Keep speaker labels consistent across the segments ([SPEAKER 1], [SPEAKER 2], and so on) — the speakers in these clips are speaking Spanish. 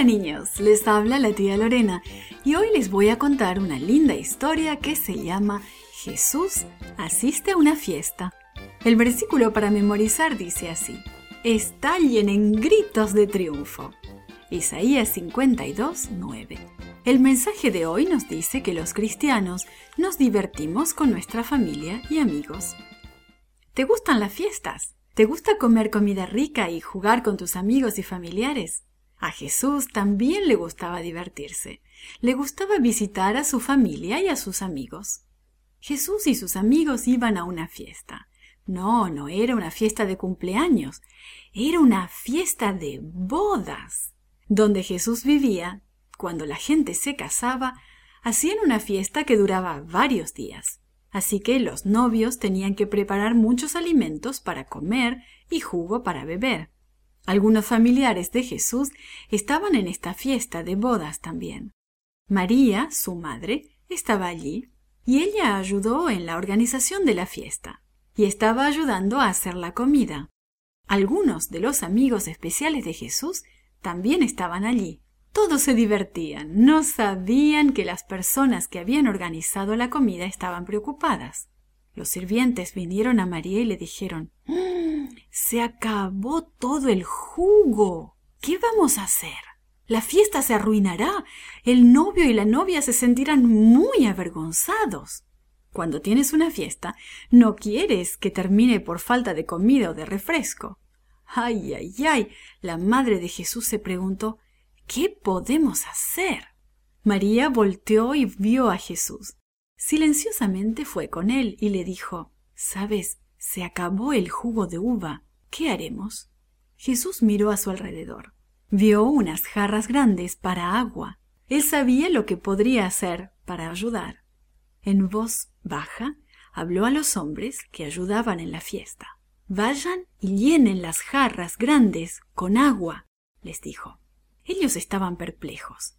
[SPEAKER 1] Hola niños, les habla la tía Lorena y hoy les voy a contar una linda historia que se llama Jesús asiste a una fiesta. El versículo para memorizar dice así, estallen en gritos de triunfo. Isaías 52, 9. El mensaje de hoy nos dice que los cristianos nos divertimos con nuestra familia y amigos. ¿Te gustan las fiestas? ¿Te gusta comer comida rica y jugar con tus amigos y familiares? A Jesús también le gustaba divertirse. Le gustaba visitar a su familia y a sus amigos. Jesús y sus amigos iban a una fiesta. No, no era una fiesta de cumpleaños, era una fiesta de bodas. Donde Jesús vivía, cuando la gente se casaba, hacían una fiesta que duraba varios días. Así que los novios tenían que preparar muchos alimentos para comer y jugo para beber. Algunos familiares de Jesús estaban en esta fiesta de bodas también. María, su madre, estaba allí y ella ayudó en la organización de la fiesta y estaba ayudando a hacer la comida. Algunos de los amigos especiales de Jesús también estaban allí. Todos se divertían, no sabían que las personas que habían organizado la comida estaban preocupadas. Los sirvientes vinieron a María y le dijeron mm, Se acabó todo el jugo. ¿Qué vamos a hacer? La fiesta se arruinará. El novio y la novia se sentirán muy avergonzados. Cuando tienes una fiesta, no quieres que termine por falta de comida o de refresco. Ay, ay, ay. La madre de Jesús se preguntó ¿Qué podemos hacer? María volteó y vio a Jesús. Silenciosamente fue con él y le dijo Sabes, se acabó el jugo de uva. ¿Qué haremos? Jesús miró a su alrededor. Vio unas jarras grandes para agua. Él sabía lo que podría hacer para ayudar. En voz baja habló a los hombres que ayudaban en la fiesta. Vayan y llenen las jarras grandes con agua, les dijo. Ellos estaban perplejos.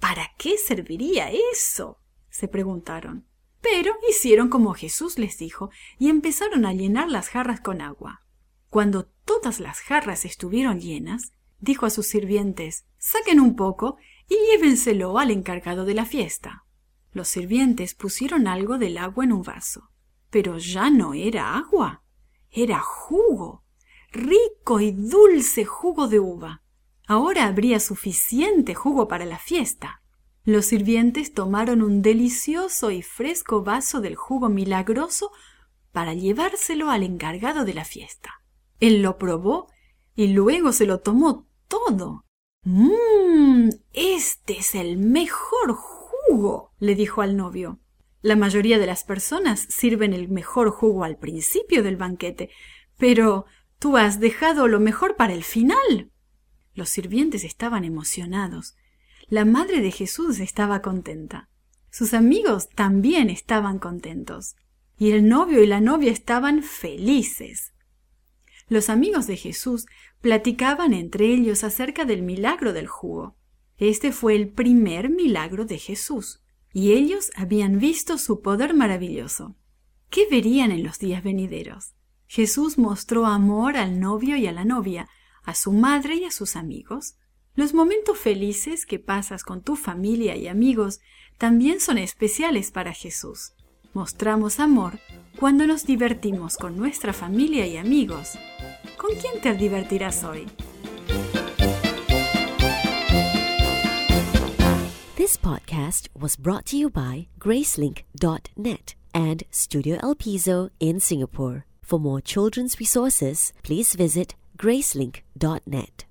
[SPEAKER 1] ¿Para qué serviría eso? se preguntaron. Pero hicieron como Jesús les dijo y empezaron a llenar las jarras con agua. Cuando todas las jarras estuvieron llenas, dijo a sus sirvientes Saquen un poco y llévenselo al encargado de la fiesta. Los sirvientes pusieron algo del agua en un vaso. Pero ya no era agua, era jugo, rico y dulce jugo de uva. Ahora habría suficiente jugo para la fiesta. Los sirvientes tomaron un delicioso y fresco vaso del jugo milagroso para llevárselo al encargado de la fiesta. Él lo probó y luego se lo tomó todo. Mmm, este es el mejor jugo, le dijo al novio. La mayoría de las personas sirven el mejor jugo al principio del banquete, pero tú has dejado lo mejor para el final. Los sirvientes estaban emocionados. La madre de Jesús estaba contenta. Sus amigos también estaban contentos. Y el novio y la novia estaban felices. Los amigos de Jesús platicaban entre ellos acerca del milagro del jugo. Este fue el primer milagro de Jesús, y ellos habían visto su poder maravilloso. ¿Qué verían en los días venideros? Jesús mostró amor al novio y a la novia, a su madre y a sus amigos. Los momentos felices que pasas con tu familia y amigos también son especiales para Jesús. Mostramos amor cuando nos divertimos con nuestra familia y amigos. ¿Con quién te divertirás hoy?
[SPEAKER 2] This podcast was brought to you by Gracelink.net and Studio El Piso in Singapore. For more children's resources, please visit Gracelink.net.